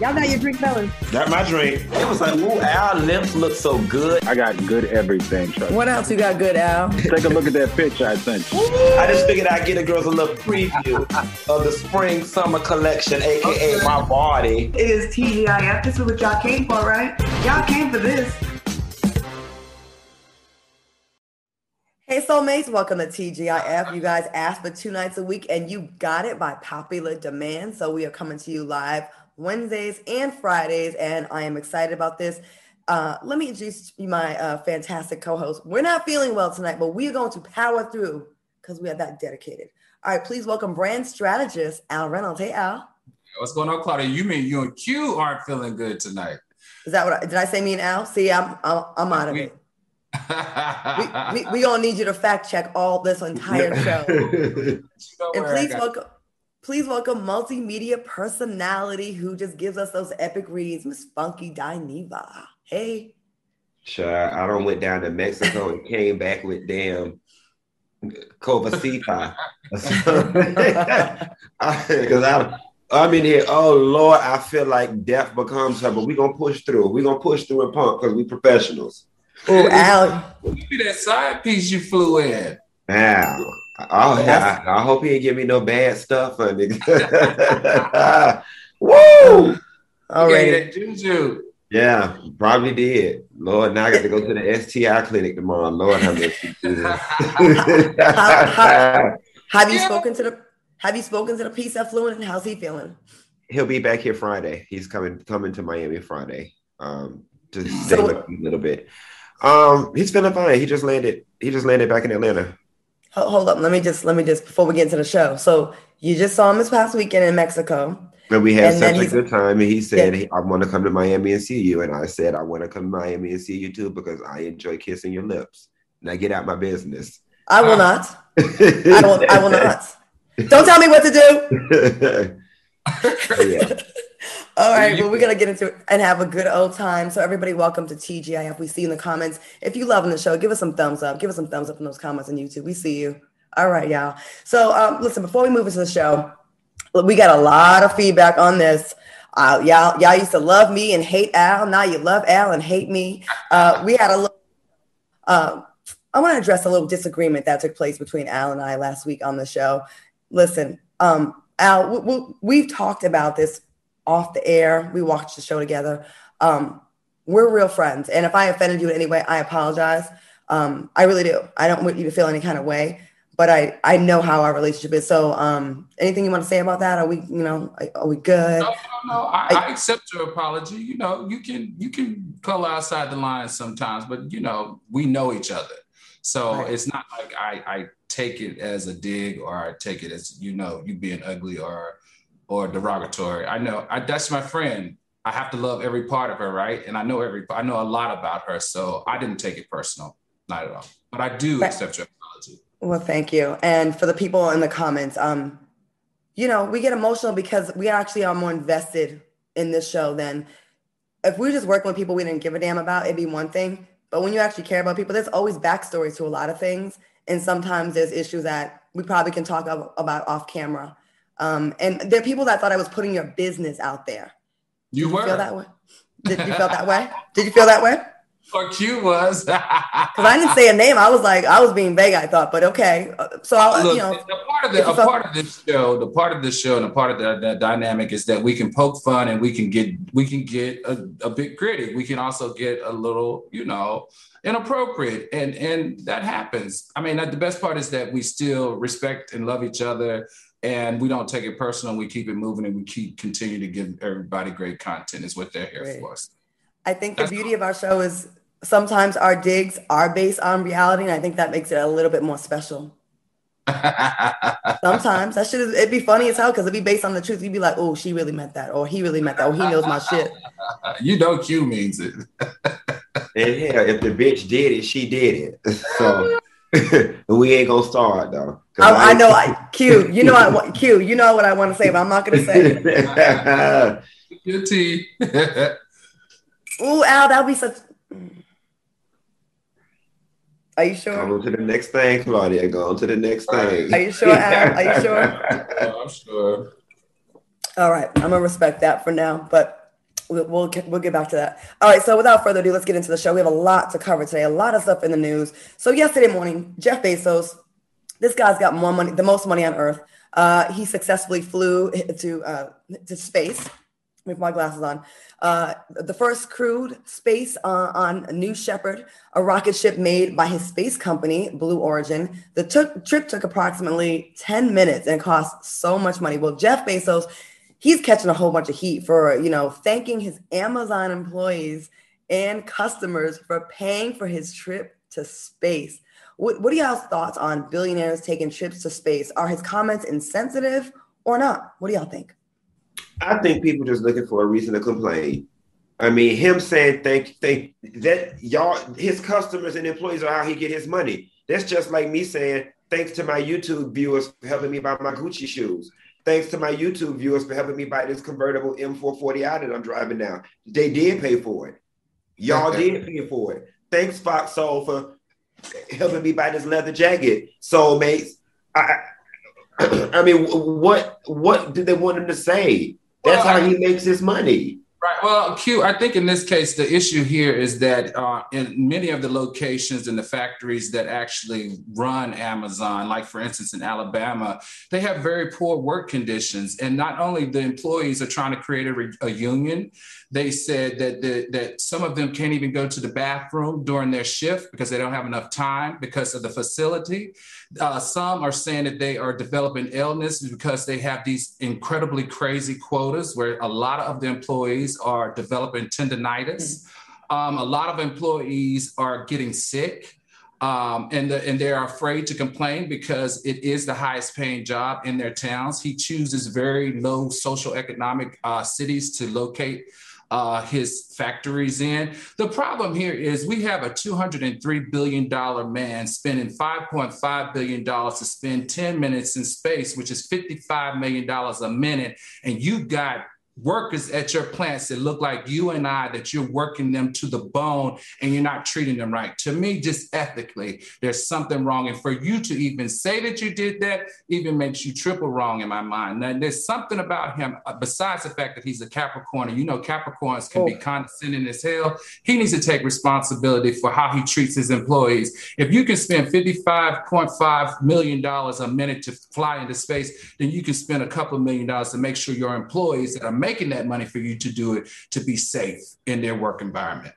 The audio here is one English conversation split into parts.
Y'all got your drink, fellas. Got my drink. It was like, ooh, our lips look so good. I got good everything. Trust. What else you got good, Al? Take a look at that picture I sent you. I just figured I'd get the girls a little preview of the spring summer collection, aka okay. my body. It is TGIF. This is what y'all came for, right? Y'all came for this. Hey, soulmates, welcome to TGIF. You guys asked for two nights a week and you got it by popular demand. So we are coming to you live Wednesdays and Fridays, and I am excited about this. Uh, let me introduce you my uh, fantastic co-host. We're not feeling well tonight, but we are going to power through because we are that dedicated. All right, please welcome brand strategist Al Reynolds. Hey, Al. What's going on, Claudia? You mean you and Q aren't feeling good tonight? Is that what I, did I say? Me and Al? See, I'm I'm, I'm out of it. we, we, we gonna need you to fact check all this entire show. and please welcome Please welcome multimedia personality who just gives us those epic reads, Miss Funky Dineva. Hey. Sure, I don't went down to Mexico and came back with damn Covacita. Because I, I'm in here. Oh Lord, I feel like death becomes her, but we're gonna push through. We're gonna push through and pump because we professionals. Oh, Al. that side piece you flew in. Al. Oh yeah, I, I, hope he didn't give me no bad stuff, honey. Woo! All right, juju. Yeah, probably did. Lord, now I got to go to the STI clinic tomorrow. Lord, have mercy. have you spoken to the Have you spoken to the PCF Fluent and how's he feeling? He'll be back here Friday. He's coming coming to Miami Friday um, to stay so, with me a little bit. Um, he's feeling fine. He just landed. He just landed back in Atlanta hold up. Let me just let me just before we get into the show. So you just saw him this past weekend in Mexico. And we had and such a good time. And he said, yeah. hey, I want to come to Miami and see you. And I said, I want to come to Miami and see you too because I enjoy kissing your lips. Now get out my business. I will uh, not. I don't I will not. Don't tell me what to do. yeah. All right, well, we're gonna get into it and have a good old time. So, everybody, welcome to TGIF. We see you in the comments. If you loving the show, give us some thumbs up. Give us some thumbs up in those comments on YouTube. We see you. All right, y'all. So, um, listen, before we move into the show, we got a lot of feedback on this. Uh, y'all, y'all used to love me and hate Al. Now you love Al and hate me. Uh, we had a little. Uh, I want to address a little disagreement that took place between Al and I last week on the show. Listen, um, Al, we, we, we've talked about this off the air. We watched the show together. Um, we're real friends. And if I offended you in any way, I apologize. Um, I really do. I don't want you to feel any kind of way, but I, I know how our relationship is. So um, anything you want to say about that? Are we, you know, are we good? No, no, no. I, I, I accept your apology. You know, you can, you can color outside the lines sometimes, but you know, we know each other. So right. it's not like I, I take it as a dig or I take it as, you know, you being ugly or or derogatory. I know I, that's my friend. I have to love every part of her, right? And I know every I know a lot about her, so I didn't take it personal, not at all. But I do accept your apology. Well, thank you. And for the people in the comments, um, you know, we get emotional because we actually are more invested in this show than if we just working with people we didn't give a damn about, it'd be one thing. But when you actually care about people, there's always backstories to a lot of things. And sometimes there's issues that we probably can talk about off camera um, and there are people that thought I was putting your business out there. You Did were. You feel that way? Did you feel that way? Did you feel that way? Or Q was. Because I didn't say a name. I was like, I was being vague, I thought, but okay. So I, Look, you know. A part of the, a part of this show, the part of the show and a part of the, the, dynamic is that we can poke fun and we can get, we can get a, a bit gritty. We can also get a little, you know, inappropriate and and that happens i mean the best part is that we still respect and love each other and we don't take it personal. We keep it moving, and we keep continue to give everybody great content. Is what they're here Great. for. Us. I think the beauty of our show is sometimes our digs are based on reality, and I think that makes it a little bit more special. Sometimes that should it'd be funny as hell because it'd be based on the truth. You'd be like, "Oh, she really meant that," or "He really meant that," or "He knows my shit." you know, Q means it. and yeah, if the bitch did it, she did it. So we ain't gonna start though. I, I, I, know I Q. You know I want Q. You know what I want to say, but I'm not gonna say it. Good tea. Ooh, Al, that'll be such. Are you sure? Go on to the next thing, Claudia. Go on to the next thing. Are you sure, Al? Are you sure? oh, I'm sure. All right, I'm gonna respect that for now. But We'll, we'll get back to that. All right. So without further ado, let's get into the show. We have a lot to cover today. A lot of stuff in the news. So yesterday morning, Jeff Bezos, this guy's got more money, the most money on earth. Uh, he successfully flew to uh, to space with my glasses on. Uh, the first crewed space uh, on New Shepard, a rocket ship made by his space company, Blue Origin. The trip took approximately 10 minutes and cost so much money. Well, Jeff Bezos, he's catching a whole bunch of heat for, you know, thanking his Amazon employees and customers for paying for his trip to space. What, what are y'all's thoughts on billionaires taking trips to space? Are his comments insensitive or not? What do y'all think? I think people just looking for a reason to complain. I mean, him saying thank thank that y'all his customers and employees are how he get his money. That's just like me saying thanks to my YouTube viewers for helping me buy my Gucci shoes. Thanks to my YouTube viewers for helping me buy this convertible M440i that I'm driving now. They did pay for it. Y'all did pay for it. Thanks, Fox Soul, for helping me buy this leather jacket. Soulmates. I I mean, what what did they want him to say? That's well, how he makes his money. Right. Well, Q, I think in this case, the issue here is that uh, in many of the locations and the factories that actually run Amazon, like for instance in Alabama, they have very poor work conditions. And not only the employees are trying to create a, a union, they said that the, that some of them can't even go to the bathroom during their shift because they don't have enough time because of the facility. Uh, some are saying that they are developing illness because they have these incredibly crazy quotas where a lot of the employees are developing tendonitis. Um, a lot of employees are getting sick. Um, and, the, and they're afraid to complain because it is the highest paying job in their towns. He chooses very low social economic uh, cities to locate uh, his factories in. The problem here is we have a $203 billion man spending $5.5 billion to spend 10 minutes in space, which is $55 million a minute. And you got workers at your plants that look like you and I, that you're working them to the bone and you're not treating them right. To me, just ethically, there's something wrong. And for you to even say that you did that, even makes you triple wrong in my mind. Now, there's something about him, uh, besides the fact that he's a Capricorn, and you know, Capricorns can oh. be condescending as hell. He needs to take responsibility for how he treats his employees. If you can spend $55.5 million a minute to fly into space, then you can spend a couple million dollars to make sure your employees that are making that money for you to do it to be safe in their work environment.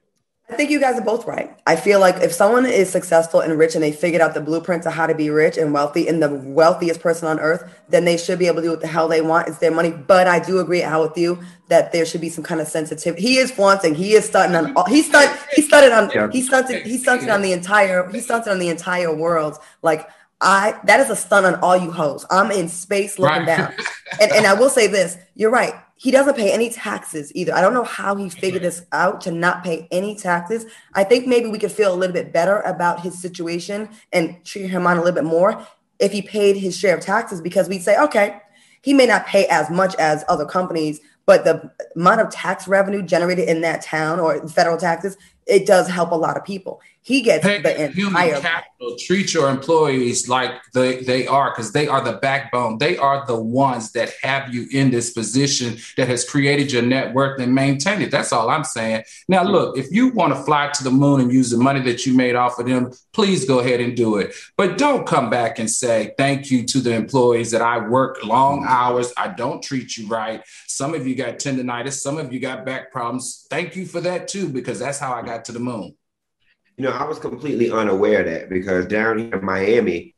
I think you guys are both right. I feel like if someone is successful and rich and they figured out the blueprint to how to be rich and wealthy and the wealthiest person on earth, then they should be able to do what the hell they want. It's their money. But I do agree out with you that there should be some kind of sensitivity. He is flaunting. He is stunting on all. He stunt. He stunted on. He stunted. He stunted on the entire. He stunted on the entire world. Like I. That is a stunt on all you hoes. I'm in space looking right. down. And and I will say this. You're right he doesn't pay any taxes either. I don't know how he figured this out to not pay any taxes. I think maybe we could feel a little bit better about his situation and treat him on a little bit more if he paid his share of taxes because we'd say, okay, he may not pay as much as other companies, but the amount of tax revenue generated in that town or federal taxes, it does help a lot of people. He gets Pay the entire capital. Treat your employees like they, they are, because they are the backbone. They are the ones that have you in this position that has created your net worth and maintained it. That's all I'm saying. Now, look, if you want to fly to the moon and use the money that you made off of them, please go ahead and do it. But don't come back and say thank you to the employees that I work long hours. I don't treat you right. Some of you got tendonitis, some of you got back problems. Thank you for that too, because that's how I got to the moon. You know, I was completely unaware of that because down here in Miami,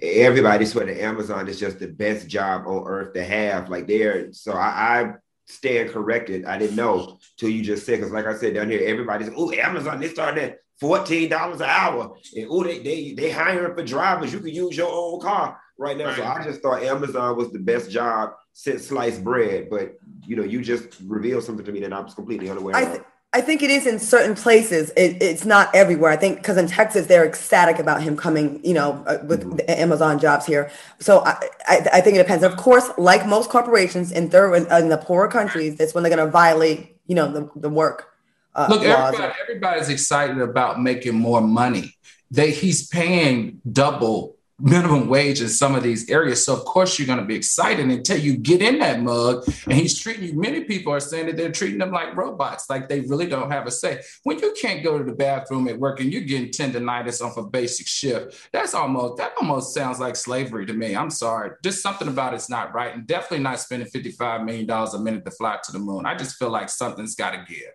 everybody swear that Amazon is just the best job on earth to have. Like there, so I, I stand corrected. I didn't know till you just said because, like I said down here, everybody's oh Amazon they started at fourteen dollars an hour, and oh they they they hiring for drivers. You can use your own car right now. Right. So I just thought Amazon was the best job since sliced bread. But you know, you just revealed something to me that I was completely unaware I th- of. I think it is in certain places. It, it's not everywhere. I think because in Texas they're ecstatic about him coming, you know, uh, with mm-hmm. the Amazon jobs here. So I, I, I, think it depends. Of course, like most corporations in third in, in the poorer countries, that's when they're going to violate, you know, the, the work. Uh, Look, everybody, everybody's excited about making more money. They he's paying double minimum wage in some of these areas. So of course you're going to be excited until you get in that mug and he's treating you. Many people are saying that they're treating them like robots, like they really don't have a say. When you can't go to the bathroom at work and you're getting tendonitis off a basic shift, that's almost that almost sounds like slavery to me. I'm sorry. Just something about it's not right. And definitely not spending $55 million a minute to fly to the moon. I just feel like something's got to give.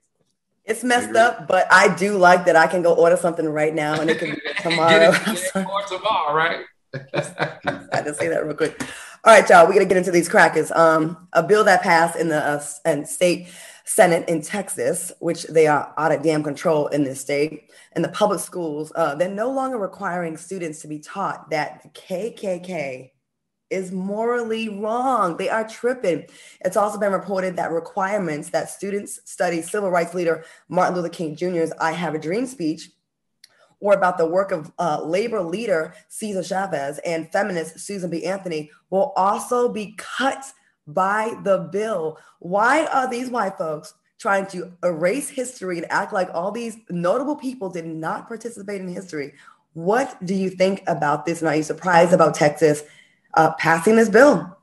It's messed up, but I do like that I can go order something right now and it can be tomorrow. Get it, get it tomorrow, right? I had to say that real quick. All right, y'all, we're gonna get into these crackers. Um, a bill that passed in the uh, and state senate in Texas, which they are out of damn control in this state, and the public schools, uh, they're no longer requiring students to be taught that the KKK is morally wrong. They are tripping. It's also been reported that requirements that students study civil rights leader Martin Luther King Jr.'s "I Have a Dream" speech or about the work of uh, labor leader Cesar Chavez and feminist Susan B. Anthony will also be cut by the bill. Why are these white folks trying to erase history and act like all these notable people did not participate in history? What do you think about this? And are you surprised about Texas uh, passing this bill?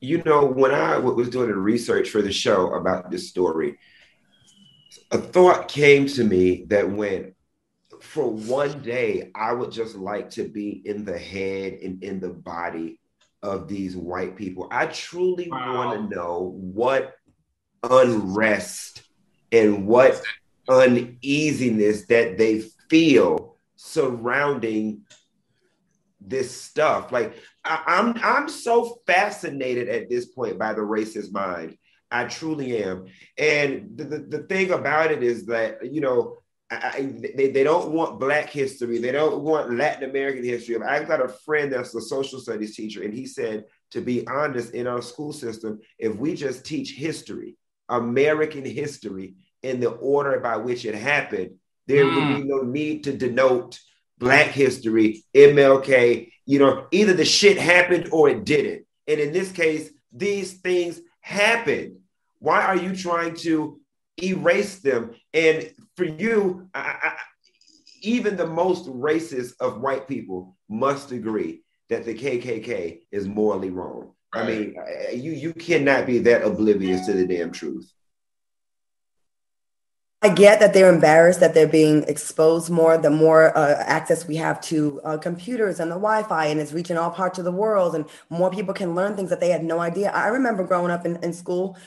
You know, when I was doing the research for the show about this story, a thought came to me that when for one day, I would just like to be in the head and in the body of these white people. I truly wow. want to know what unrest and what uneasiness that they feel surrounding this stuff. Like I, I'm, I'm so fascinated at this point by the racist mind. I truly am. And the, the, the thing about it is that, you know, I, they, they don't want Black history. They don't want Latin American history. I've got a friend that's a social studies teacher, and he said, to be honest, in our school system, if we just teach history, American history, in the order by which it happened, there mm. would be no need to denote Black history, MLK. You know, either the shit happened or it didn't. And in this case, these things happened. Why are you trying to erase them? And for you, I, I, even the most racist of white people must agree that the KKK is morally wrong. Right. I mean, you you cannot be that oblivious to the damn truth. I get that they're embarrassed that they're being exposed more. The more uh, access we have to uh, computers and the Wi-Fi, and it's reaching all parts of the world, and more people can learn things that they had no idea. I remember growing up in, in school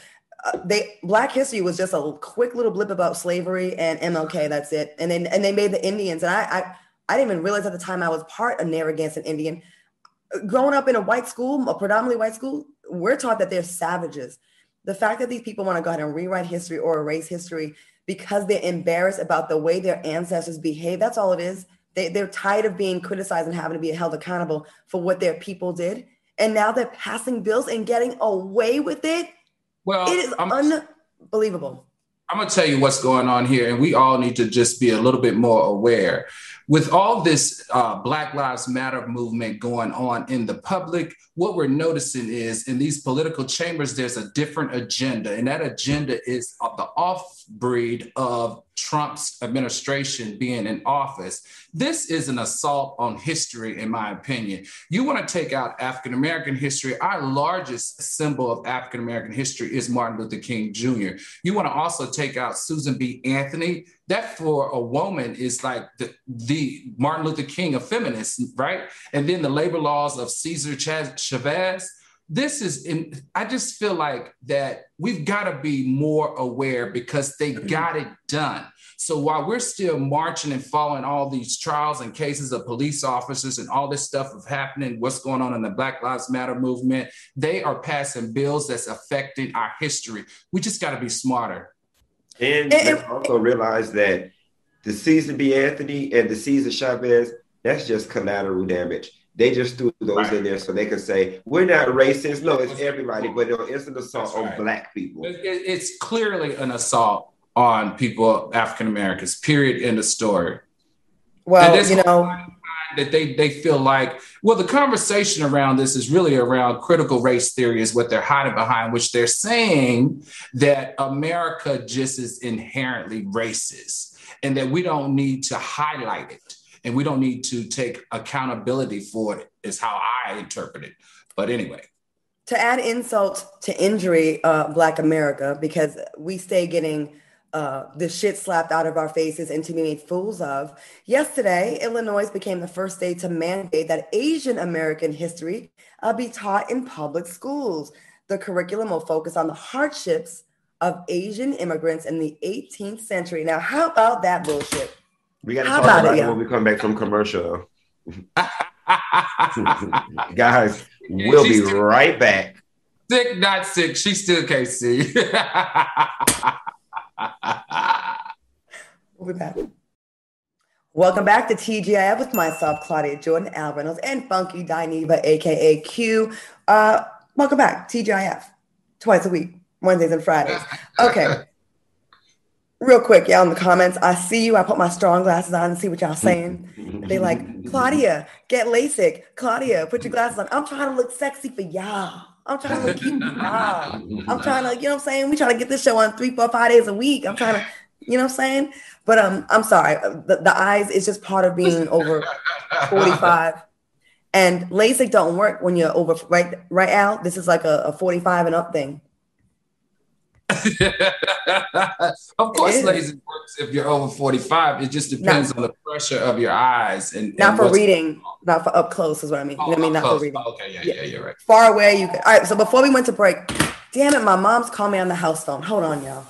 uh, they Black History was just a quick little blip about slavery and MLK. That's it. And then and they made the Indians, and I I, I didn't even realize at the time I was part of Narragansett Indian. Growing up in a white school, a predominantly white school, we're taught that they're savages. The fact that these people want to go ahead and rewrite history or erase history because they're embarrassed about the way their ancestors behave, that's all it is. They, they're tired of being criticized and having to be held accountable for what their people did. And now they're passing bills and getting away with it well, it is I'm, unbelievable. I'm gonna tell you what's going on here, and we all need to just be a little bit more aware. With all this uh, Black Lives Matter movement going on in the public, what we're noticing is in these political chambers, there's a different agenda, and that agenda is the off breed of Trump's administration being in office. This is an assault on history, in my opinion. You want to take out African American history. Our largest symbol of African American history is Martin Luther King Jr. You want to also take out Susan B. Anthony. That for a woman is like the, the Martin Luther King of feminists, right? And then the labor laws of Cesar Chavez this is in i just feel like that we've got to be more aware because they mm-hmm. got it done so while we're still marching and following all these trials and cases of police officers and all this stuff of happening what's going on in the black lives matter movement they are passing bills that's affecting our history we just got to be smarter and, and also realize that the Cesar B. Anthony and the Cesar Chavez, that's just collateral damage they just threw those right. in there so they could say we're not racist. No, it's everybody, but it's an assault right. on black people. It's clearly an assault on people, African Americans. Period. End of story. Well, you know that they they feel like well the conversation around this is really around critical race theory is what they're hiding behind which they're saying that america just is inherently racist and that we don't need to highlight it and we don't need to take accountability for it. Is how I interpret it. But anyway, to add insult to injury, uh, Black America, because we stay getting uh, the shit slapped out of our faces and to be made fools of. Yesterday, Illinois became the first state to mandate that Asian American history uh, be taught in public schools. The curriculum will focus on the hardships of Asian immigrants in the 18th century. Now, how about that bullshit? We got to talk about, about it when we come back from commercial. Guys, we'll be right back. Sick, not sick. She still can't see. we'll be back. Welcome back to TGIF with myself, Claudia Jordan, Al Reynolds, and Funky Dineva, aka Q. Uh, welcome back, TGIF, twice a week, Wednesdays and Fridays. Okay. Real quick, y'all in the comments, I see you. I put my strong glasses on and see what y'all saying. They like, Claudia, get LASIK. Claudia, put your glasses on. I'm trying to look sexy for y'all. I'm trying to look cute for y'all. I'm trying to, you know what I'm saying? We trying to get this show on three, four, five days a week. I'm trying to, you know what I'm saying? But um, I'm sorry. The, the eyes is just part of being over 45. And LASIK don't work when you're over right right out. This is like a, a 45 and up thing. of course, LASIK works if you're over 45. It just depends not, on the pressure of your eyes and not for reading, not for up close is what I mean. Oh, you know I mean, not close. for reading. Oh, okay, yeah, yeah, yeah, you're right. Far away, you can. All right, so before we went to break, damn it, my mom's calling me on the house phone. Hold on, y'all.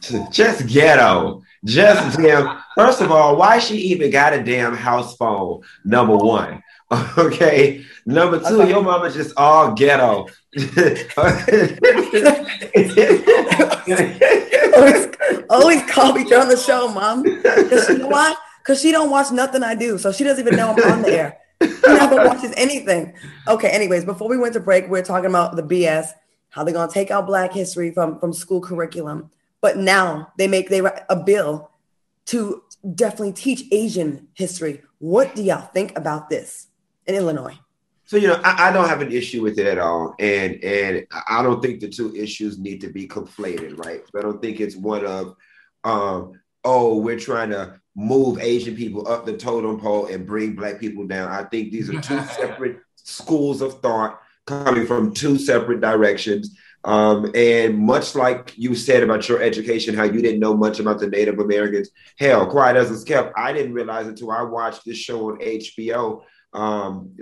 Just ghetto. Just damn. First of all, why she even got a damn house phone? Number one. Okay. Number two, okay. your mama just all ghetto. always, always call me during the show, mom. Because you know why? Because she don't watch nothing I do, so she doesn't even know I'm on the air. She never watches anything. Okay. Anyways, before we went to break, we are talking about the BS, how they're gonna take out Black history from from school curriculum, but now they make they write a bill to definitely teach Asian history. What do y'all think about this? In Illinois? So you know, I, I, don't have an issue with it at all, and and I don't think the two issues need to be conflated, right? I don't think it's one of, um, oh, we're trying to move Asian people up the totem pole and bring Black people down. I think these are two separate schools of thought coming from two separate directions. Um, and much like you said about your education, how you didn't know much about the Native Americans, hell, quiet as it's kept, I didn't realize until I watched this show on HBO um,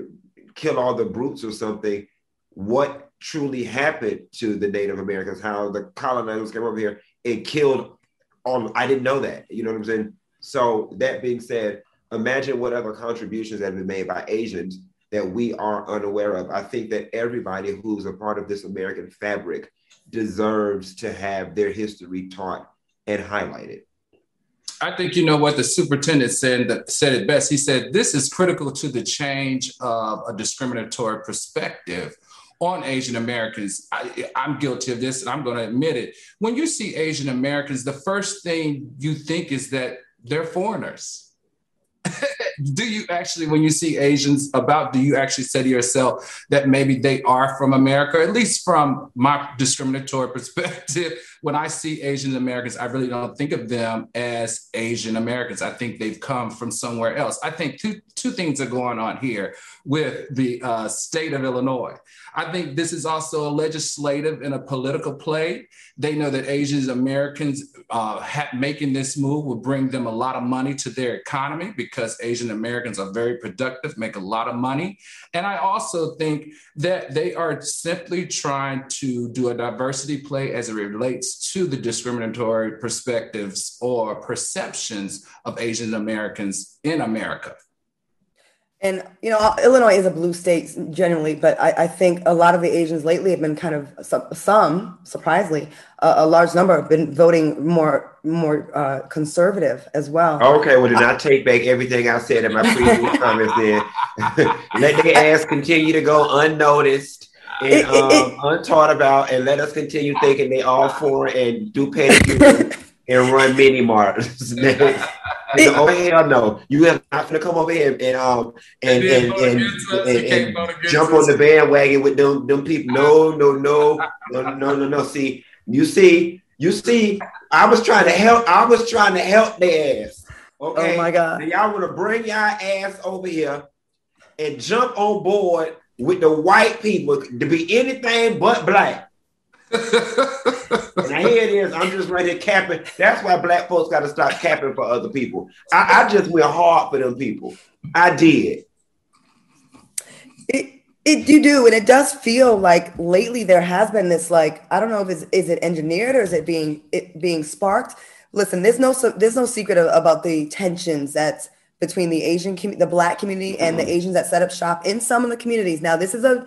kill all the brutes or something, what truly happened to the Native Americans, how the colonizers came over here and killed all, I didn't know that. You know what I'm saying? So that being said, imagine what other contributions have been made by Asians that we are unaware of. I think that everybody who's a part of this American fabric deserves to have their history taught and highlighted. I think you know what the superintendent said that said it best. He said this is critical to the change of a discriminatory perspective on Asian Americans. I, am guilty of this, and I'm going to admit it. When you see Asian Americans, the first thing you think is that they're foreigners. do you actually, when you see Asians about, do you actually say to yourself that maybe they are from America, at least from my discriminatory perspective? When I see Asian Americans, I really don't think of them as Asian Americans. I think they've come from somewhere else. I think two, two things are going on here with the uh, state of Illinois. I think this is also a legislative and a political play. They know that Asian Americans uh, ha- making this move will bring them a lot of money to their economy because Asian Americans are very productive, make a lot of money. And I also think that they are simply trying to do a diversity play as it relates to the discriminatory perspectives or perceptions of Asian Americans in America. And you know, Illinois is a blue state generally, but I, I, think a lot of the Asians lately have been kind of some, surprisingly, uh, a large number have been voting more more uh, conservative as well. Okay, well, did not take back everything I said in my previous comments. Then let their ass continue to go unnoticed and it, it, um, untaught about, and let us continue thinking they all for and do pedicure and run mini marts. oh hell no! You have not gonna come over here and um and and and, and, and jump on the bandwagon with them them people. No, no, no, no, no, no, no. See, you see, you see. I was trying to help. I was trying to help their ass. Okay. Oh my God. And y'all want to bring y'all ass over here and jump on board with the white people to be anything but black. now here it is. I'm just right here capping. That's why black folks got to stop capping for other people. I, I just went hard for them people. I did. It, it you do, and it does feel like lately there has been this like I don't know if it's is it engineered or is it being it being sparked. Listen, there's no there's no secret about the tensions that's between the Asian the Black community and the Asians that set up shop in some of the communities. Now, this is a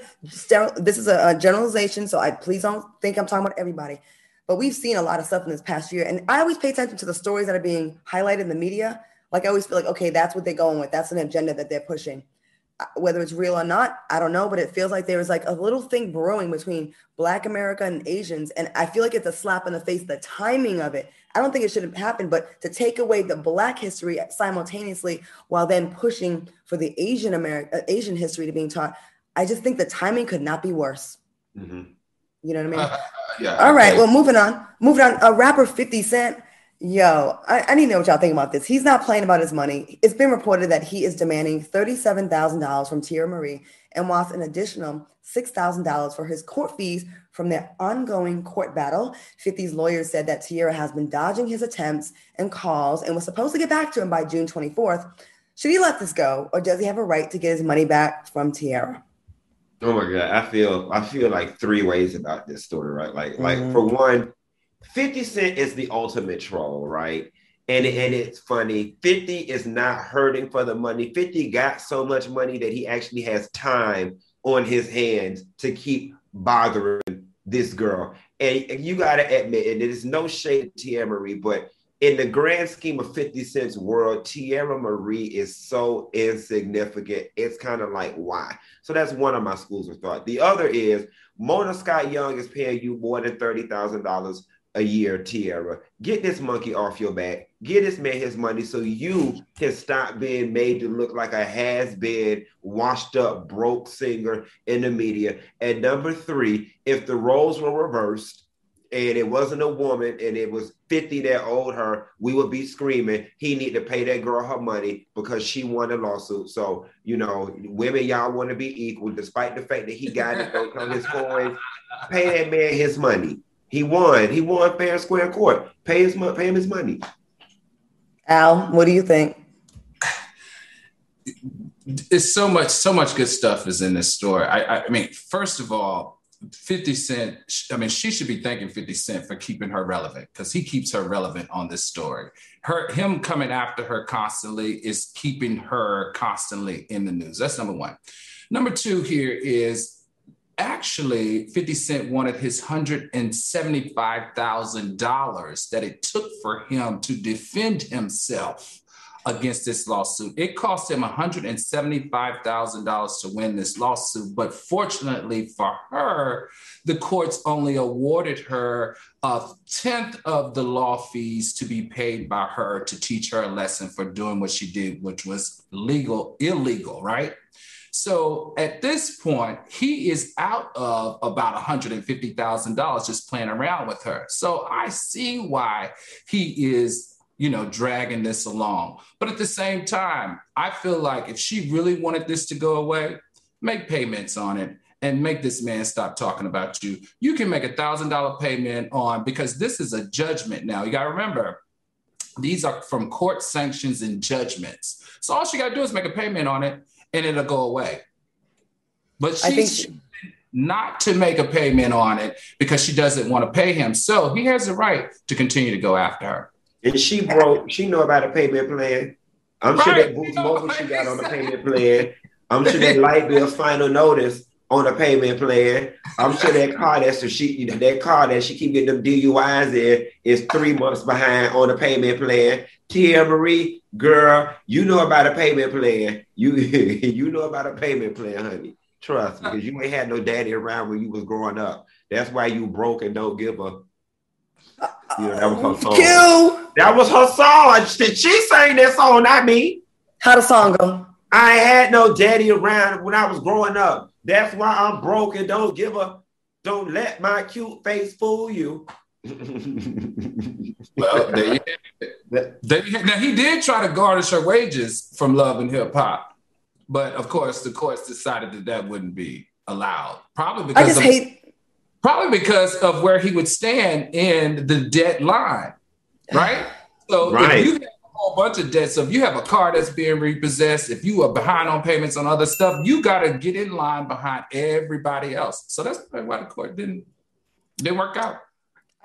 this is a, generalization, so I please don't think I'm talking about everybody. But we've seen a lot of stuff in this past year, and I always pay attention to the stories that are being highlighted in the media. Like I always feel like, okay, that's what they're going with. That's an agenda that they're pushing whether it's real or not, I don't know, but it feels like there was like a little thing brewing between Black America and Asians. And I feel like it's a slap in the face, the timing of it. I don't think it should have happened, but to take away the Black history simultaneously while then pushing for the Asian American uh, Asian history to being taught, I just think the timing could not be worse. Mm-hmm. You know what I mean? yeah. All right. Well, moving on. Moving on. A rapper 50 Cent Yo, I, I, need to know what y'all think about this. He's not playing about his money. It's been reported that he is demanding $37,000 from Teairra Mari and wants an additional $6,000 for his court fees from their ongoing court battle. 50's lawyers said that Teairra has been dodging his attempts and calls and was supposed to get back to him by June 24th. Should he let this go or does he have a right to get his money back from Teairra? Oh my God. I feel I feel like three ways about this story, right? Like, mm-hmm. like for one, 50 Cent is the ultimate troll, right? And, and it's funny. 50 is not hurting for the money. 50 got so much money that he actually has time on his hands to keep bothering this girl. And you got to admit, and there's no shade to Teairra Mari, but in the grand scheme of 50 Cent's world, Teairra Mari is so insignificant. It's kind of like, why? So that's one of my schools of thought. The other is Mona Scott Young is paying you more than $30,000 a year, Teairra. Get this monkey off your back. Get this man his money so you can stop being made to look like a has been, washed up, broke singer in the media. And number three, if the roles were reversed and it wasn't a woman and it was 50 that owed her, we would be screaming, he need to pay that girl her money because she won a lawsuit. So, you know, women, y'all want to be equal, despite the fact that he got it, don't his coins. Pay that man his money. He won. He won fair and square court. Pay his money, pay him his money. Al, what do you think? It's so much, so much good stuff is in this story. I, I mean, first of all, 50 Cent, I mean, she should be thanking 50 Cent for keeping her relevant because he keeps her relevant on this story. Her him coming after her constantly is keeping her constantly in the news. That's number one. Number two here is actually 50 Cent wanted his $175,000 that it took for him to defend himself against this lawsuit. It cost him $175,000 to win this lawsuit, but fortunately for her, the courts only awarded her a tenth of the law fees to be paid by her to teach her a lesson for doing what she did, which was legal, illegal, right? So at this point, he is out of about $150,000 just playing around with her. So I see why he is, you know, dragging this along. But at the same time, I feel like if she really wanted this to go away, make payments on it and make this man stop talking about you. You can make a thousand dollar payment on because this is a judgment now. You got to remember, these are from court sanctions and judgments. So all she got to do is make a payment on it and it'll go away. But she's not to make a payment on it because she doesn't want to pay him. So he has the right to continue to go after her. And she broke, she know about a payment plan. I'm right. sure that Boost Mobile she got on the payment plan. I'm sure that light bill final notice on a payment plan. I'm sure that car that's the she that car that she keep getting them DUIs in is three months behind on a payment plan. Tia Marie, girl, you know about a payment plan. You you know about a payment plan, honey. Trust because you ain't had no daddy around when you was growing up. That's why you broke and don't give a. You know, that was her song. Q. That was her song. Did she sang that song, not me? How the song go? I had no daddy around when I was growing up. That's why I'm broke and don't give a. Don't let my cute face fool you. well, there you, They, now he did try to garnish her wages from Love and Hip Hop, but of course the courts decided that that wouldn't be allowed. Probably because I just of, hate. Probably because of where he would stand in the debt line, right? So Right. if you have a whole bunch of debts, so if you have a car that's being repossessed, if you are behind on payments on other stuff, you got to get in line behind everybody else. So that's probably why the court didn't didn't work out.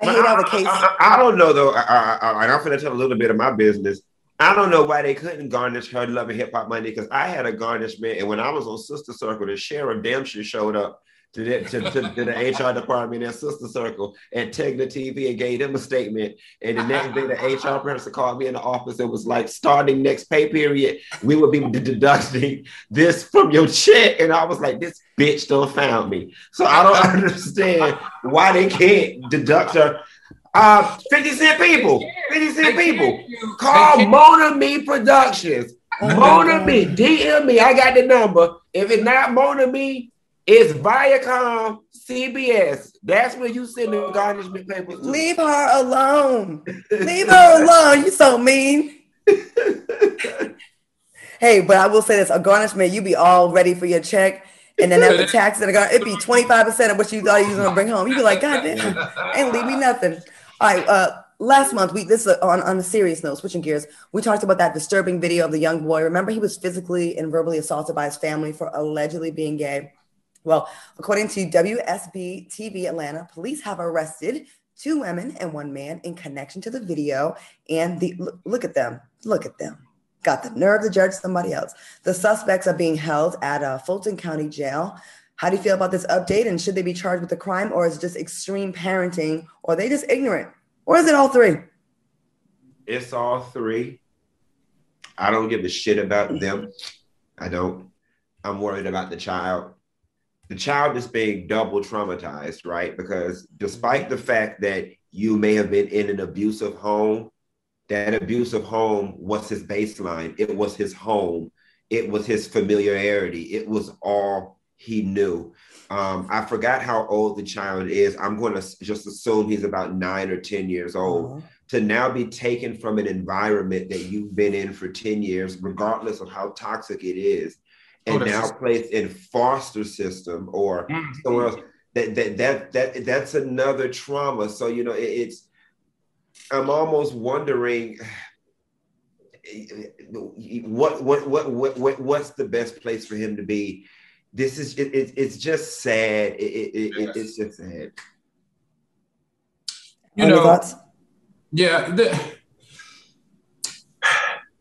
I hate all the cases. I, I- I don't know though. I, I, I, I'm going to tell a little bit of my business. I don't know why they couldn't garnish her love and hip hop money because I had a garnishment, and when I was on Sister Circle, the sheriff Dempsey showed up to the, to, to, to the HR department at Sister Circle and Tegna TV and gave them a statement. And the next day, the HR person called me in the office and was like, "Starting next pay period, we will be deducting this from your check." And I was like, "This bitch don't found me." So I don't understand why they can't deduct her. Uh, 50 Cent people, 50 Cent people. Call Monami Productions. Monami, DM me. I got the number. If it's not Monami, it's Viacom CBS. That's where you send the garnishment papers. To. Leave her alone. Leave her alone. You so mean. Hey, but I will say this: a garnishment, you be all ready for your check, and then after taxes, and it'd be twenty five percent of what you thought you was gonna bring home. You'd be like, God damn, ain't leave me nothing. All right. Uh, last month, we this is on on a serious note, switching gears. We talked about that disturbing video of the young boy. Remember, he was physically and verbally assaulted by his family for allegedly being gay. Well, according to WSB TV Atlanta, police have arrested two women and one man in connection to the video. And the look, look at them, look at them. Got the nerve to judge somebody else. The suspects are being held at uh, Fulton County Jail. How do you feel about this update? And should they be charged with a crime, or is it just extreme parenting, or they just ignorant, or is it all three? It's all three. I don't give a shit about them. I don't. I'm worried about the child. The child is being double traumatized, right? Because despite the fact that you may have been in an abusive home, that abusive home was his baseline. It was his home. It was his familiarity. It was all he knew. Um, I forgot how old the child is. I'm going to just assume he's about nine or 10 years old to now be taken from an environment that you've been in for 10 years, regardless of how toxic it is, Oh, and Oh, now just- placed in foster system or mm-hmm. somewhere else. That, that that that that's another trauma. So you know, it, it's I'm almost wondering what what what what what what's the best place for him to be. This is it, it it's just sad. It, it, it, it- it's just sad. You know. Yeah. The,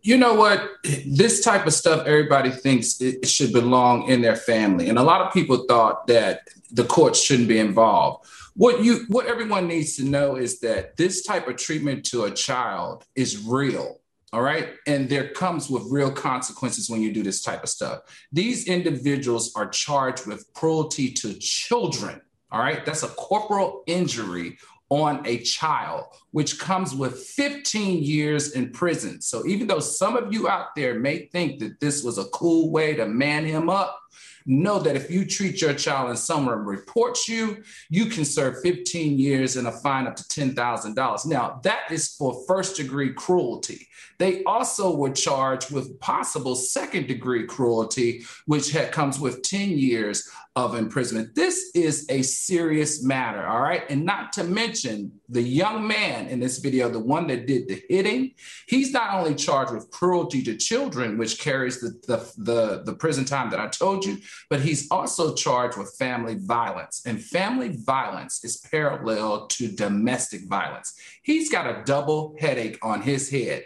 you know what? This type of stuff, everybody thinks it should belong in their family. And a lot of people thought that the courts shouldn't be involved. What you what everyone needs to know is that this type of treatment to a child is real. All right. And there comes with real consequences when you do this type of stuff. These individuals are charged with cruelty to children. All right. That's a corporal injury on a child, which comes with 15 years in prison. So even though some of you out there may think that this was a cool way to man him up, know that if you treat your child and someone reports you, you can serve 15 years and a fine up to $10,000. Now, that is for first degree cruelty. They also were charged with possible second degree cruelty, which had, comes with 10 years of imprisonment. This is a serious matter, all right? And not to mention the young man in this video, the one that did the hitting, he's not only charged with cruelty to children, which carries the, the, the, the prison time that I told you, but he's also charged with family violence. And family violence is parallel to domestic violence. He's got a double headache on his head.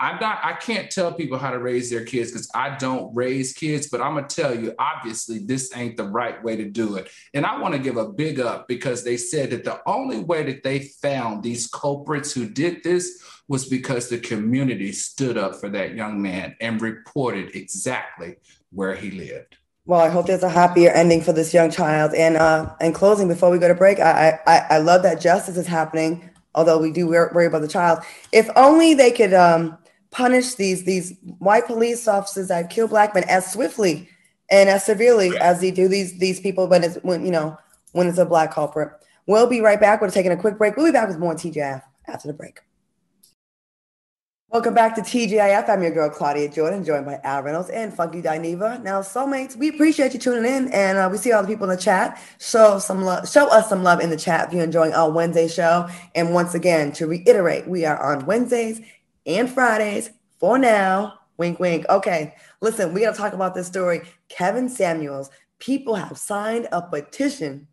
I'm not, I can't tell people how to raise their kids because I don't raise kids, but I'm gonna tell you, obviously, this ain't the right way to do it. And I want to give a big up because they said that the only way that they found these culprits who did this was because the community stood up for that young man and reported exactly where he lived. Well, I hope there's a happier ending for this young child. And uh, in closing, before we go to break, I I, I love that justice is happening. Although we do worry about the child, if only they could um, punish these these white police officers that kill black men as swiftly and as severely as they do these these people when it's when you know when it's a black culprit. We'll be right back. We're taking a quick break. We'll be back with more TGF after the break. Welcome back to TGIF. I'm your girl Claudia Jordan, joined by Al Reynolds and Funky Dineva. Now, soulmates, we appreciate you tuning in, and uh, we see all the people in the chat. Show some love, show us some love in the chat if you're enjoying our Wednesday show. And once again, to reiterate, we are on Wednesdays and Fridays for now. Wink, wink. Okay, listen, we got to talk about this story. Kevin Samuels. People have signed a petition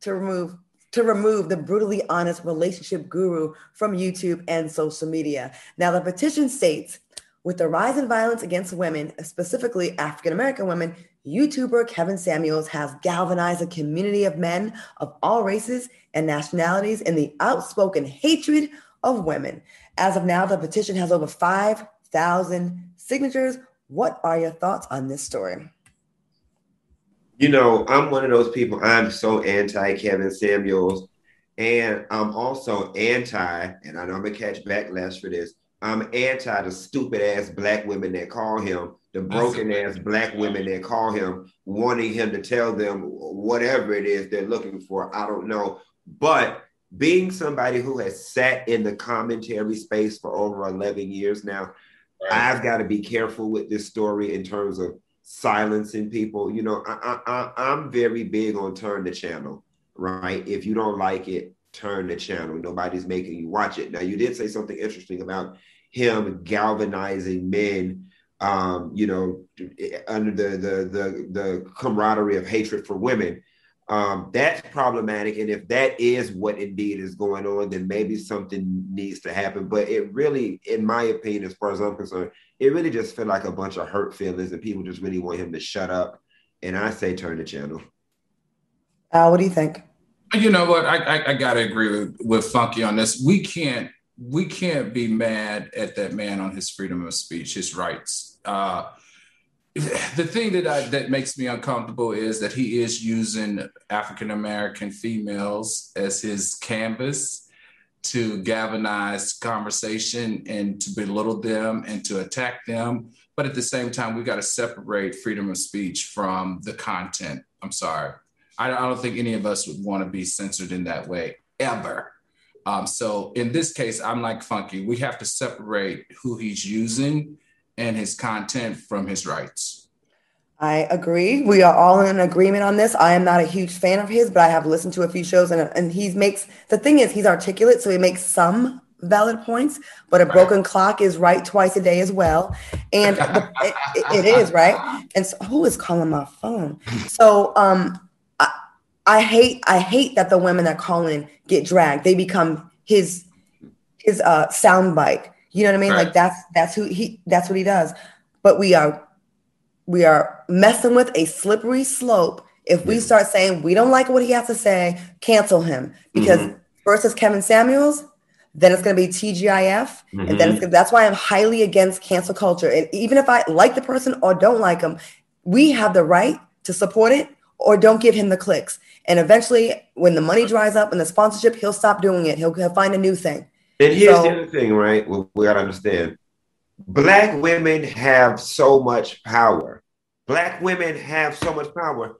to remove to remove the brutally honest relationship guru from YouTube and social media. Now, the petition states with the rise in violence against women, specifically African American women, YouTuber Kevin Samuels has galvanized a community of men of all races and nationalities in the outspoken hatred of women. As of now, the petition has over 5,000 signatures. What are your thoughts on this story? you know, I'm one of those people. I'm so anti Kevin Samuels, and I'm also anti, and I know I'm gonna catch backlash for this. I'm anti the stupid ass black women that call him, the broken ass black women that call him, wanting him to tell them whatever it is they're looking for. I don't know. But being somebody who has sat in the commentary space for over 11 years now, right. I've got to be careful with this story in terms of silencing people. You know, I, I, I'm very big on turn the channel, right? If you don't like it, turn the channel. Nobody's making you watch it. Now, you did say something interesting about him galvanizing men. Um, you know, under the the the the camaraderie of hatred for women um, that's problematic. And if that is what indeed is going on, then maybe something needs to happen. But it really, in my opinion, as far as I'm concerned, it really just felt like a bunch of hurt feelings and people just really want him to shut up. And I say turn the channel. Al, what do you think? You know what? I, I, I gotta agree with, with Funky on this. We can't we can't be mad at that man on his freedom of speech, his rights. Uh, the thing that I, that makes me uncomfortable is that he is using African American females as his canvas to galvanize conversation and to belittle them and to attack them. But at the same time, we got to separate freedom of speech from the content. I'm sorry. I, don't think any of us would want to be censored in that way ever. Um, so in this case, I'm like Funky. We have to separate who he's using and his content from his rights. I agree. We are all in agreement on this. I am not a huge fan of his, but I have listened to a few shows and, and he makes the thing is he's articulate, so he makes some valid points, but a broken clock is right twice a day as well. And the, it, it is right. And so, who is calling my phone? So, um, I, I hate, I hate that the women that call in get dragged. They become his, his uh, soundbite you know what I mean? Right. Like that's that's who he that's what he does. But we are we are messing with a slippery slope if we start saying we don't like what he has to say, cancel him. Because mm-hmm. first is Kevin Samuels, then it's going to be TGIF, mm-hmm. and then mm-hmm. that's why I'm highly against cancel culture. And even if I like the person or don't like him, we have the right to support it or don't give him the clicks. And eventually, when the money dries up and the sponsorship, he'll stop doing it. He'll, he'll find a new thing. And here's so, the other thing, right? We, we got to understand black women have so much power. Black women have so much power.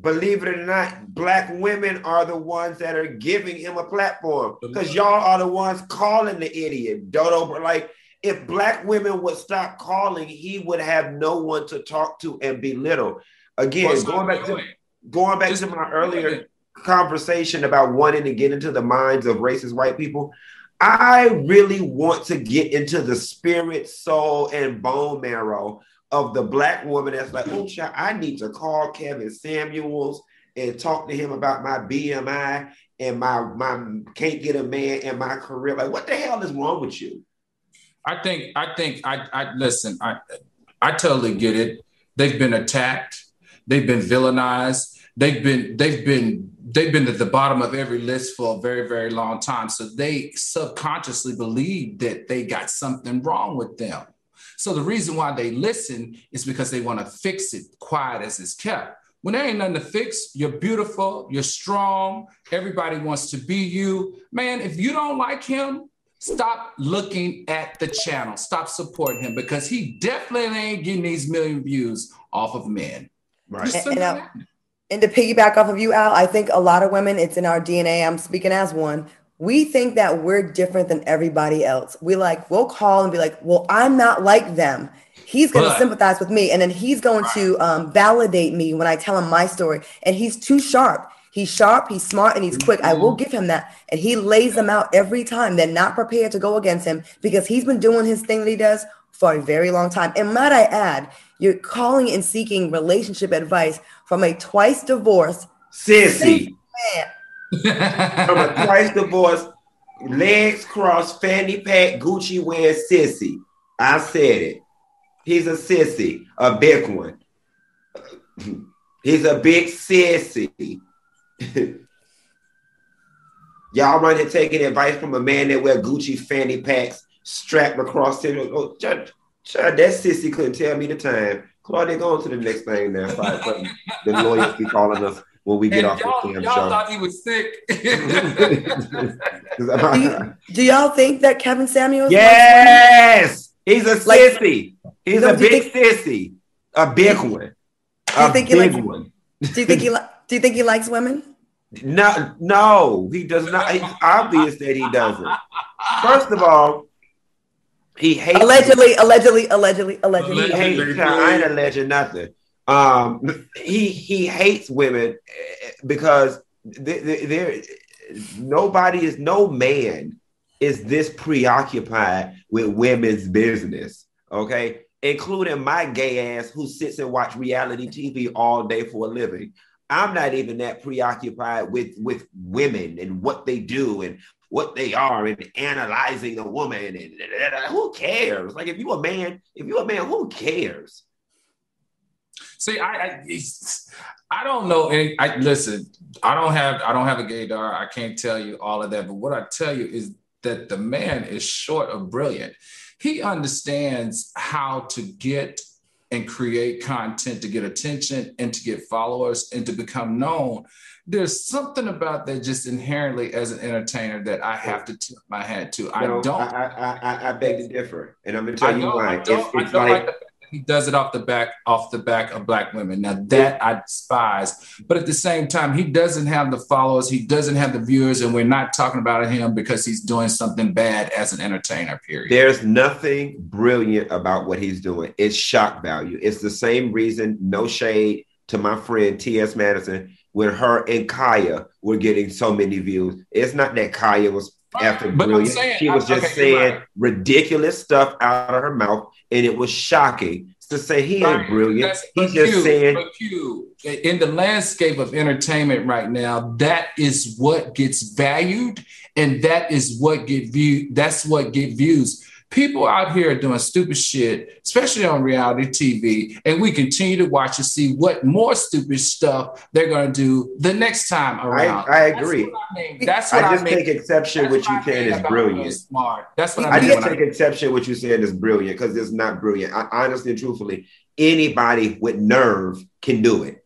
Believe it or not, black women are the ones that are giving him a platform because y'all are the ones calling the idiot. Dodo, like, if black women would stop calling, he would have no one to talk to and belittle. Again, going back to going back to my earlier conversation about wanting to get into the minds of racist white people. I really want to get into the spirit, soul, and bone marrow of the black woman that's like, oh, child, I need to call Kevin Samuels and talk to him about my BMI and my my can't get a man in my career. Like, what the hell is wrong with you? I think I think I I listen. I I totally get it. They've been attacked. They've been villainized. They've been they've been they've been at the bottom of every list for a very, very long time. So they subconsciously believe that they got something wrong with them. So the reason why they listen is because they want to fix it quiet as it's kept. When there ain't nothing to fix, you're beautiful, you're strong, everybody wants to be you. Man, if you don't like him, stop looking at the channel, stop supporting him because he definitely ain't getting these million views off of men. Right. And, and, and to piggyback off of you, Al, I think a lot of women, it's in our DNA. I'm speaking as one. we think that we're different than everybody else. We like, we'll call and be like, well, I'm not like them. He's going to sympathize with me. And then he's going to um, validate me when I tell him my story. And he's too sharp. He's sharp, he's smart, and he's quick. I will give him that. And he lays them out every time. They're not prepared to go against him because he's been doing his thing that he does for a very long time. And might I add, you're calling and seeking relationship advice from a twice divorced sissy man from a twice divorced, legs crossed, fanny pack, Gucci wearing sissy. I said it. He's a sissy, a big one. He's a big sissy. Y'all running taking advice from a man that wear Gucci fanny packs strapped across him. Oh, that sissy couldn't tell me the time. Claudia, go on to the next thing now. the lawyers be calling us when we get and off y'all, the damn y'all show. thought he was sick. do, you, do, y'all think that Kevin Samuels? Yes, he's a like, sissy. He's a big think, sissy, a big one. Do you think he likes, one. Do you think he li- Do you think he likes women? No, no, he does not. It's obvious that he doesn't. First of all, he hates allegedly, allegedly, allegedly, allegedly. He hates. I ain't alleging nothing. Um, he he hates women eh, because there nobody is no man is this preoccupied with women's business. Okay, including my gay ass who sits and watch reality TV all day for a living. I'm not even that preoccupied with with women and what they do and what they are and analyzing a woman and, who cares? Like if you a man, if you a man, who cares? See, I, I, I don't know any. I listen. I don't have. I don't have a gaydar. I can't tell you all of that. But what I tell you is that the man is short of brilliant. He understands how to get and create content to get attention and to get followers and to become known. There's something about that just inherently as an entertainer that I have to tip my hat to. I don't. I, I, I, beg to differ, and I'm gonna tell you why. It's, it's like, like he does it off the back off the back of black women. Now that I despise, but at the same time, he doesn't have the followers, he doesn't have the viewers, and we're not talking about him because he's doing something bad as an entertainer. Period. There's nothing brilliant about what he's doing. It's shock value. It's the same reason. No shade to my friend T.S. Madison when her and Kaya were getting so many views. It's not that Kaya was after but brilliant. Saying, she was just okay, saying right. ridiculous stuff out of her mouth, and it was shocking to say he ain't brilliant. He's just saying. in the landscape of entertainment right now, that is what gets valued, and that is what get viewed. That's what get views people out here are doing stupid shit, especially on reality TV, and we continue to watch and see what more stupid stuff they're going to do the next time around. I, I agree. That's what I, mean. That's what I just I mean. take exception with you saying is brilliant. Smart. That's what I, mean. I just take exception with you saying is brilliant because it's not brilliant. I, honestly and truthfully, anybody with nerve can do it.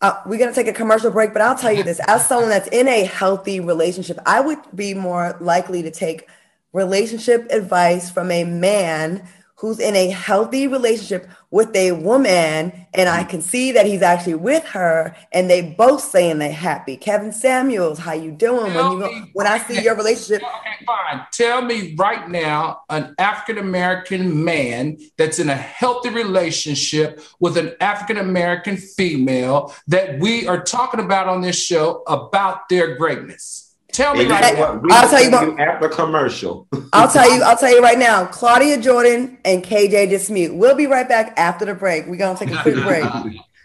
Uh, we're going to take a commercial break, but I'll tell you this as someone that's in a healthy relationship, I would be more likely to take relationship advice from a man who's in a healthy relationship with a woman and I can see that he's actually with her and they both saying they're happy. Kevin Samuels, how you doing Tell when you when I see your relationship? Okay, fine. Tell me right now an African American man that's in a healthy relationship with an African American female that we are talking about on this show about their greatness. Tell me right now. I'll tell you what, after commercial. I'll tell you. I'll tell you right now. Claudia Jordan and KJ Dismute. We'll be right back after the break. We're gonna take a quick break.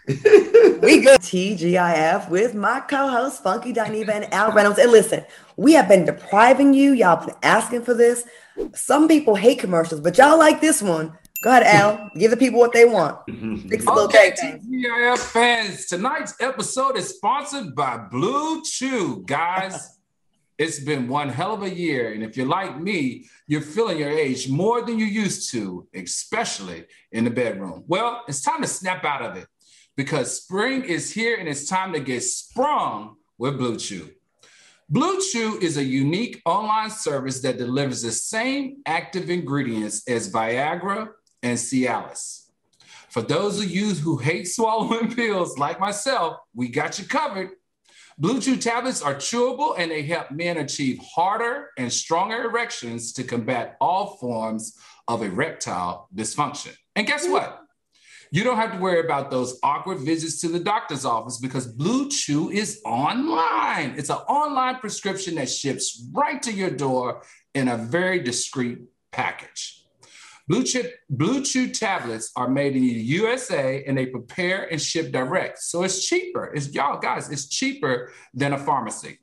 we good. TGIF with my co-host Funky Dineva and Al Reynolds. And listen, we have been depriving you. Y'all been asking for this. Some people hate commercials, but y'all like this one. Go ahead, Al. Give the people what they want. Fix the okay, TGIF fans. Tonight's episode is sponsored by Blue Chew, guys. It's been one hell of a year. And if you're like me, you're feeling your age more than you used to, especially in the bedroom. Well, it's time to snap out of it because spring is here and it's time to get sprung with Blue Chew. Blue Chew is a unique online service that delivers the same active ingredients as Viagra and Cialis. For those of you who hate swallowing pills like myself, we got you covered Blue Chew tablets are chewable and they help men achieve harder and stronger erections to combat all forms of erectile dysfunction. And guess mm. what? You don't have to worry about those awkward visits to the doctor's office because Blue Chew is online. It's an online prescription that ships right to your door in a very discreet package. Blue, Blue Chew tablets are made in the USA and they prepare and ship direct. So it's cheaper. It's y'all guys, it's cheaper than a pharmacy.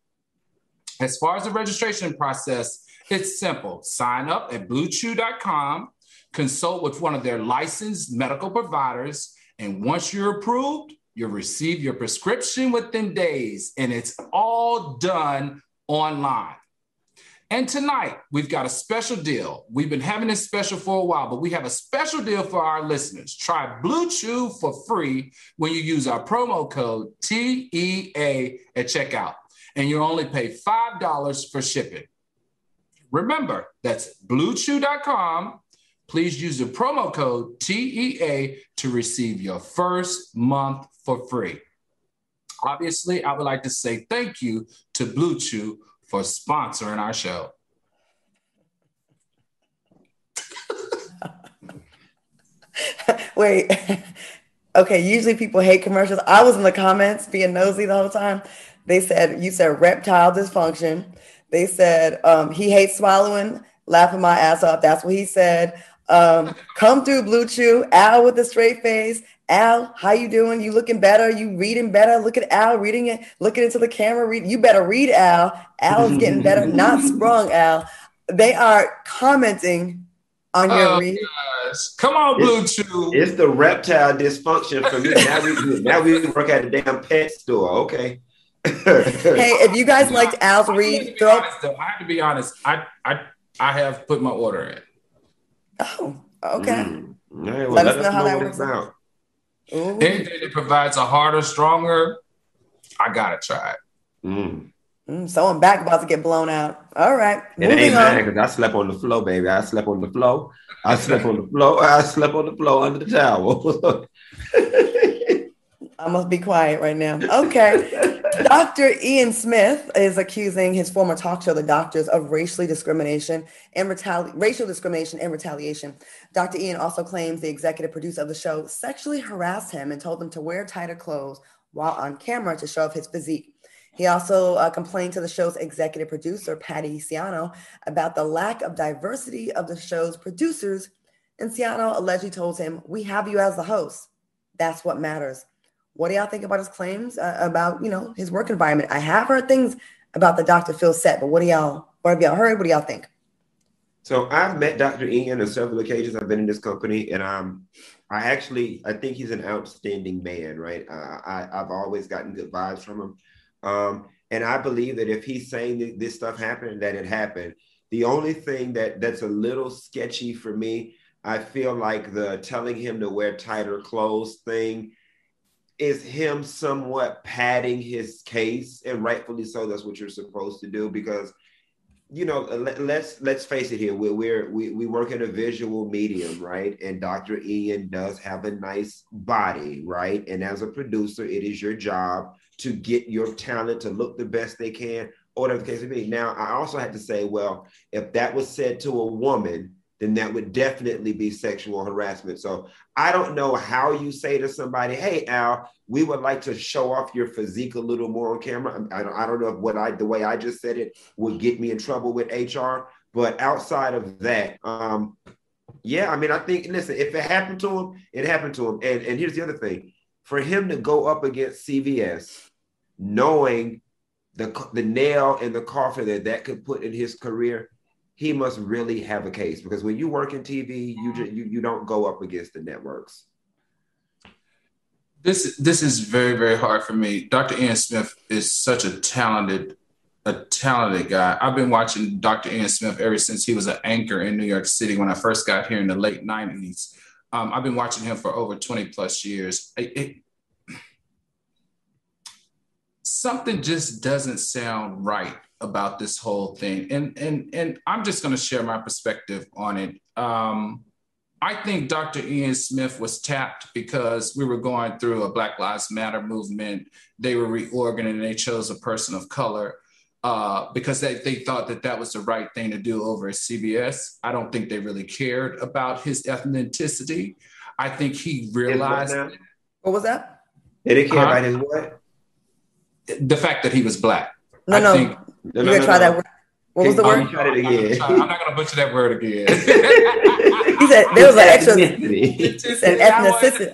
As far as the registration process, it's simple. Sign up at bluechew.com, consult with one of their licensed medical providers, and once you're approved, you'll receive your prescription within days, and it's all done online. And tonight, we've got a special deal. We've been having this special for a while, but we have a special deal for our listeners. Try Blue Chew for free when you use our promo code TEA at checkout, and you only pay $5 for shipping. Remember, that's bluechew.com. Please use the promo code TEA to receive your first month for free. Obviously, I would like to say thank you to Blue Chew for sponsoring our show. Wait. Okay, usually people hate commercials. I was in the comments being nosy the whole time. They said, you said reptile dysfunction. They said, um, he hates swallowing, laughing my ass off. That's what he said. Um, come through Blue Chew, Al with a straight face. Al, how you doing? You looking better? You reading better? Look at Al reading it, looking into the camera. Read. You better read Al. Al's getting better, not sprung. Al. They are commenting on your oh, read. Gosh. Come on, Blue it's, Chew. It's the reptile dysfunction for me. now we now we work at a damn pet store. Okay. hey, if you guys liked Al's read, throw. Honest, though, I have to be honest. I I I have put my order in. Oh, okay. Mm. well, let, let, us know how that works out. Ooh. Anything that provides a harder, stronger, I gotta try it. Mm. Mm, someone back about to get blown out. All right. It ain't mad because I slept on the floor, baby. I slept on the floor. I slept on the floor. I slept on the floor under the towel. I must be quiet right now. Okay. Dr. Ian Smith is accusing his former talk show, The Doctors, of racially discrimination and retali- racial discrimination and retaliation. Dr. Ian also claims the executive producer of the show sexually harassed him and told him to wear tighter clothes while on camera to show off his physique. He also uh, complained to the show's executive producer, Patty Ciano, about the lack of diversity of the show's producers. And Ciano allegedly told him, We have you as the host. That's what matters. What do y'all think about his claims uh, about, you know, his work environment? I have heard things about the Dr. Phil set, but what do y'all, what have y'all heard? What do y'all think? So I've met Dr. Ian on several occasions. I've been in this company, and um, I actually I think he's an outstanding man, right? Uh, I I've always gotten good vibes from him, um, and I believe that if he's saying that this stuff happened, that it happened. The only thing that that's a little sketchy for me, I feel like the telling him to wear tighter clothes thing is him somewhat padding his case, and rightfully so. That's what you're supposed to do because, you know, let, us let's face it here. We're, we're we we work in a visual medium, right? And Dr. Ian does have a nice body, right? And as a producer, it is your job to get your talent to look the best they can, or whatever the case may be. Now, I also had to say, well, if that was said to a woman then that would definitely be sexual harassment. So I don't know how you say to somebody, "Hey, Al, we would like to show off your physique a little more on camera." I don't, I don't know if what I the way I just said it would get me in trouble with HR, but outside of that, um, yeah, I mean, I think listen, if it happened to him, it happened to him. And and here's the other thing: for him to go up against CBS, knowing the the nail in the coffin that that could put in his career he must really have a case because when you work in TV, you just, you, you don't go up against the networks. This this is very very hard for me. Dr. Ian Smith is such a talented a talented guy. I've been watching Dr. Ian Smith ever since he was an anchor in New York City when I first got here in the late '90s. Um, I've been watching him for over 20 plus years. It, it, something just doesn't sound right about this whole thing and and and i'm just going to share my perspective on it um I think Dr. Ian Smith was tapped because we were going through a Black Lives Matter movement. They were reorganizing and they chose a person of color uh, because they, they thought that that was the right thing to do over at CBS. I don't think they really cared about his ethnicity. I think he realized. What was that? They didn't care about his what? The fact that he was black. No, I no. Think, no, no, no, try that word. What was the word? Try it again. I'm not gonna butcher that word again. he said there was an extra. He said ethnicity.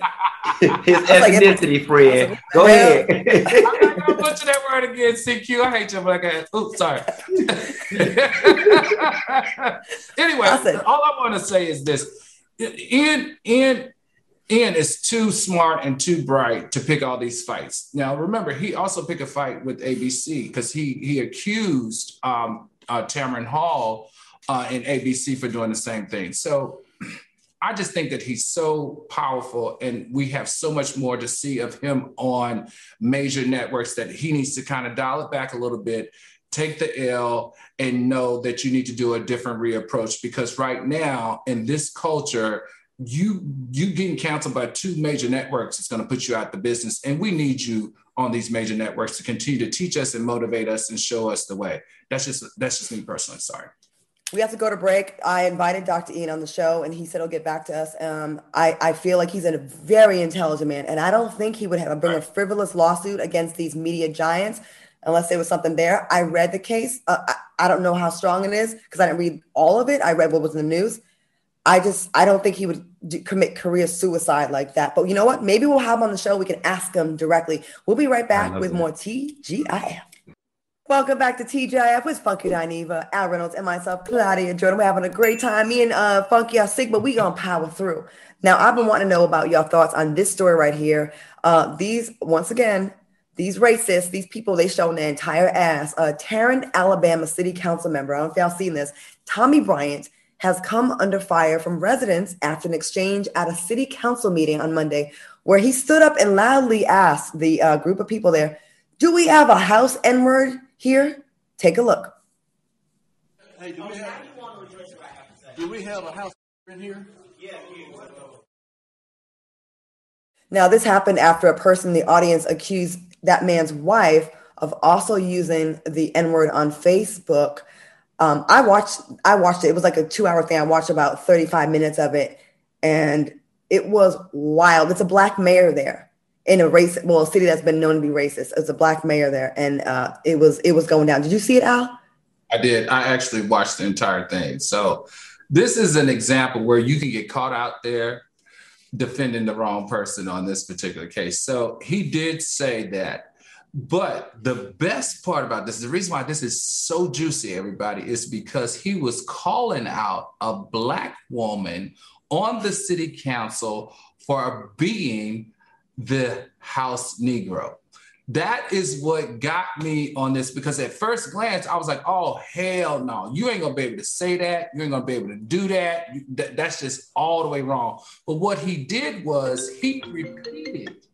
His ethnicity, friend. Go ahead. I'm not gonna butcher that word again, CQ. I hate you, black ass. Oops, sorry. anyway, I said, all I want to say is this: Ian, Ian, Ian is too smart and too bright to pick all these fights. Now, remember, he also picked a fight with ABC because he he accused um, uh, Tamron Hall uh, in ABC for doing the same thing. So I just think that he's so powerful, and we have so much more to see of him on major networks that he needs to kind of dial it back a little bit, take the L, and know that you need to do a different reapproach because right now in this culture, you you getting canceled by two major networks is going to put you out the business, and we need you on these major networks to continue to teach us and motivate us and show us the way. That's just that's just me personally. Sorry we have to go to break. I invited Dr. Ian on the show, and he said he'll get back to us. Um, I, I feel like he's a very intelligent man, and I don't think he would have bring a frivolous lawsuit against these media giants unless there was something there. I read the case. Uh, I, I, don't know how strong it is because I didn't read all of it. I read what was in the news. I just I don't think he would commit career suicide like that. But you know what? Maybe we'll have him on the show. We can ask him directly. We'll be right back with that. more TGIF. Welcome back to TGIF with Funky Dineva, Al Reynolds, and myself, Claudia Jordan. We're having a great time. Me and uh, Funky are sick, but we gonna power through. Now, I've been wanting to know about your thoughts on this story right here. Uh, these, once again, these racists, these people, they shown their entire ass. Uh, Tarrant, Alabama City Council member, I don't know if y'all seen this, Tommy Bryant has come under fire from residents after an exchange at a city council meeting on Monday, where he stood up and loudly asked the uh, group of people there, "Do we have a house N word?" Here, take a look. Hey, do we have, do we have a house in here? Now, this happened after a person in the audience accused that man's wife of also using the N word on Facebook. Um, I watched. I watched it. It was like a two-hour thing. I watched about thirty-five minutes of it, and it was wild. It's a black mayor there, in a race, well, a city that's been known to be racist. It's a black mayor there, and uh, it was it was going down. Did you see it, Al? I did. I actually watched the entire thing. So this is an example where you can get caught out there defending the wrong person on this particular case. So he did say that. But the best part about this, the reason why this is so juicy, everybody, is because he was calling out a black woman on the city council for being the house Negro. That is what got me on this because at first glance, I was like, oh, hell no. You ain't gonna be able to say that. You ain't gonna be able to do that. That's just all the way wrong. But what he did was he repeated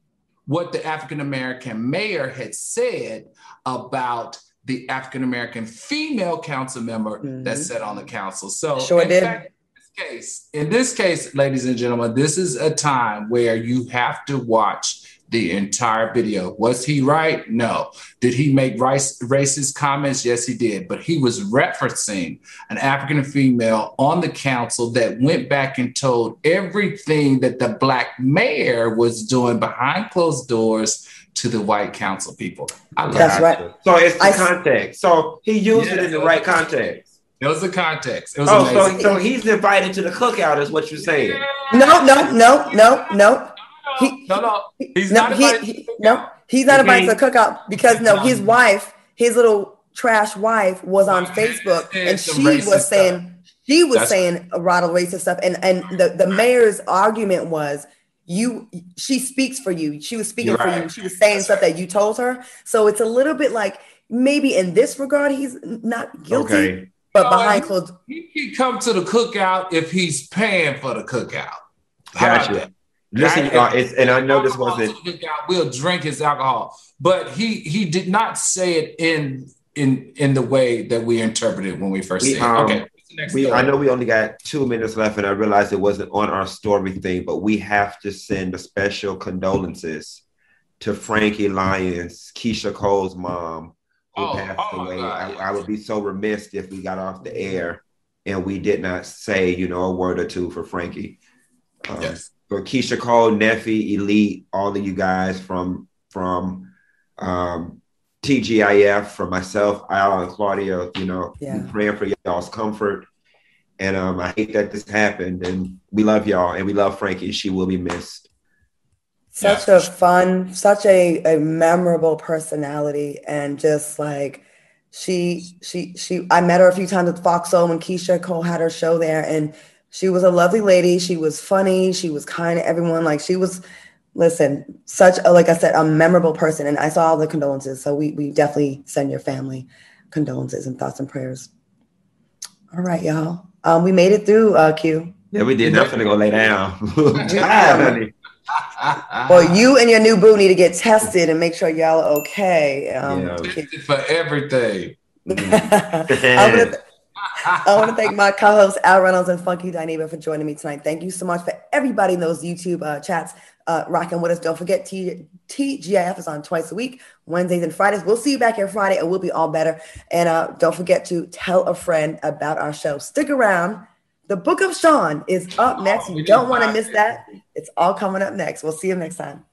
what the African American mayor had said about the African American female council member mm-hmm. that sat on the council. So, sure did. Fact, case, in this case, ladies and gentlemen, this is a time where you have to watch the entire video. Was he right? No. Did he make race, racist comments? Yes, he did. But he was referencing an African female on the council that went back and told everything that the black mayor was doing behind closed doors to the white council people. That's right. So it's the I, context. So he used it in the right context. It was the context. It was oh, amazing. so so he's invited to the cookout, is what you're saying? No, no, no, no, no. He, no, no, he's no, not he, he, no, he's not invited to the cookout because no, his wife, his little trash wife, was on Facebook and she was saying she was That's saying a lot of racist stuff, and and the the mayor's argument was you she speaks for you. She was speaking You're for you. She was saying That's stuff right. that you told her. So it's a little bit like maybe in this regard he's not guilty. Okay but behind closed, he can come to the cookout if he's paying for the cookout. Gotcha. Listen, y'all, it's, and I know this wasn't. We'll drink his alcohol, but he he did not say it in in in the way that we interpreted when we first said. Um, okay, we I know we only got two minutes left, and I realized it wasn't on our story thing, but we have to send a special condolences to Frankie Lons, Keyshia Cole's mom, who oh, passed oh away. I, I, would be so remiss if we got off the air and we did not say, you know, a word or two for Frankie. Um, yes. For Keyshia Cole, Neffe, Elite, all of you guys from from um, TGIF, for myself, Al and Claudia, you know, yeah. praying for y'all's comfort. And um, I hate that this happened. And we love y'all and we love Frankie. She will be missed. Such a fun, such a, a memorable personality. And just like she, she, she, I met her a few times at Fox Soul when Keyshia Cole had her show there. And she was a lovely lady. She was funny. She was kind to everyone. Like she was, listen, such a, like I said, a memorable person. And I saw all the condolences. So we, we definitely send your family condolences and thoughts and prayers. All right, y'all. Um, we made it through uh, Q. Yeah, we did. Definitely gonna lay down. well, you and your new boo need to get tested and make sure y'all are okay. Um, yeah. Tested for everything. I want to thank my co-hosts Al Reynolds and Funky Dineva for joining me tonight. Thank you so much for everybody in those YouTube uh, chats uh, rocking with us. Don't forget, T- TGIF is on twice a week, Wednesdays and Fridays. We'll see you back here Friday and we'll be all better. And uh, don't forget to tell a friend about our show. Stick around. The Book of Sean is up next. You don't want to miss that. It's all coming up next. We'll see you next time.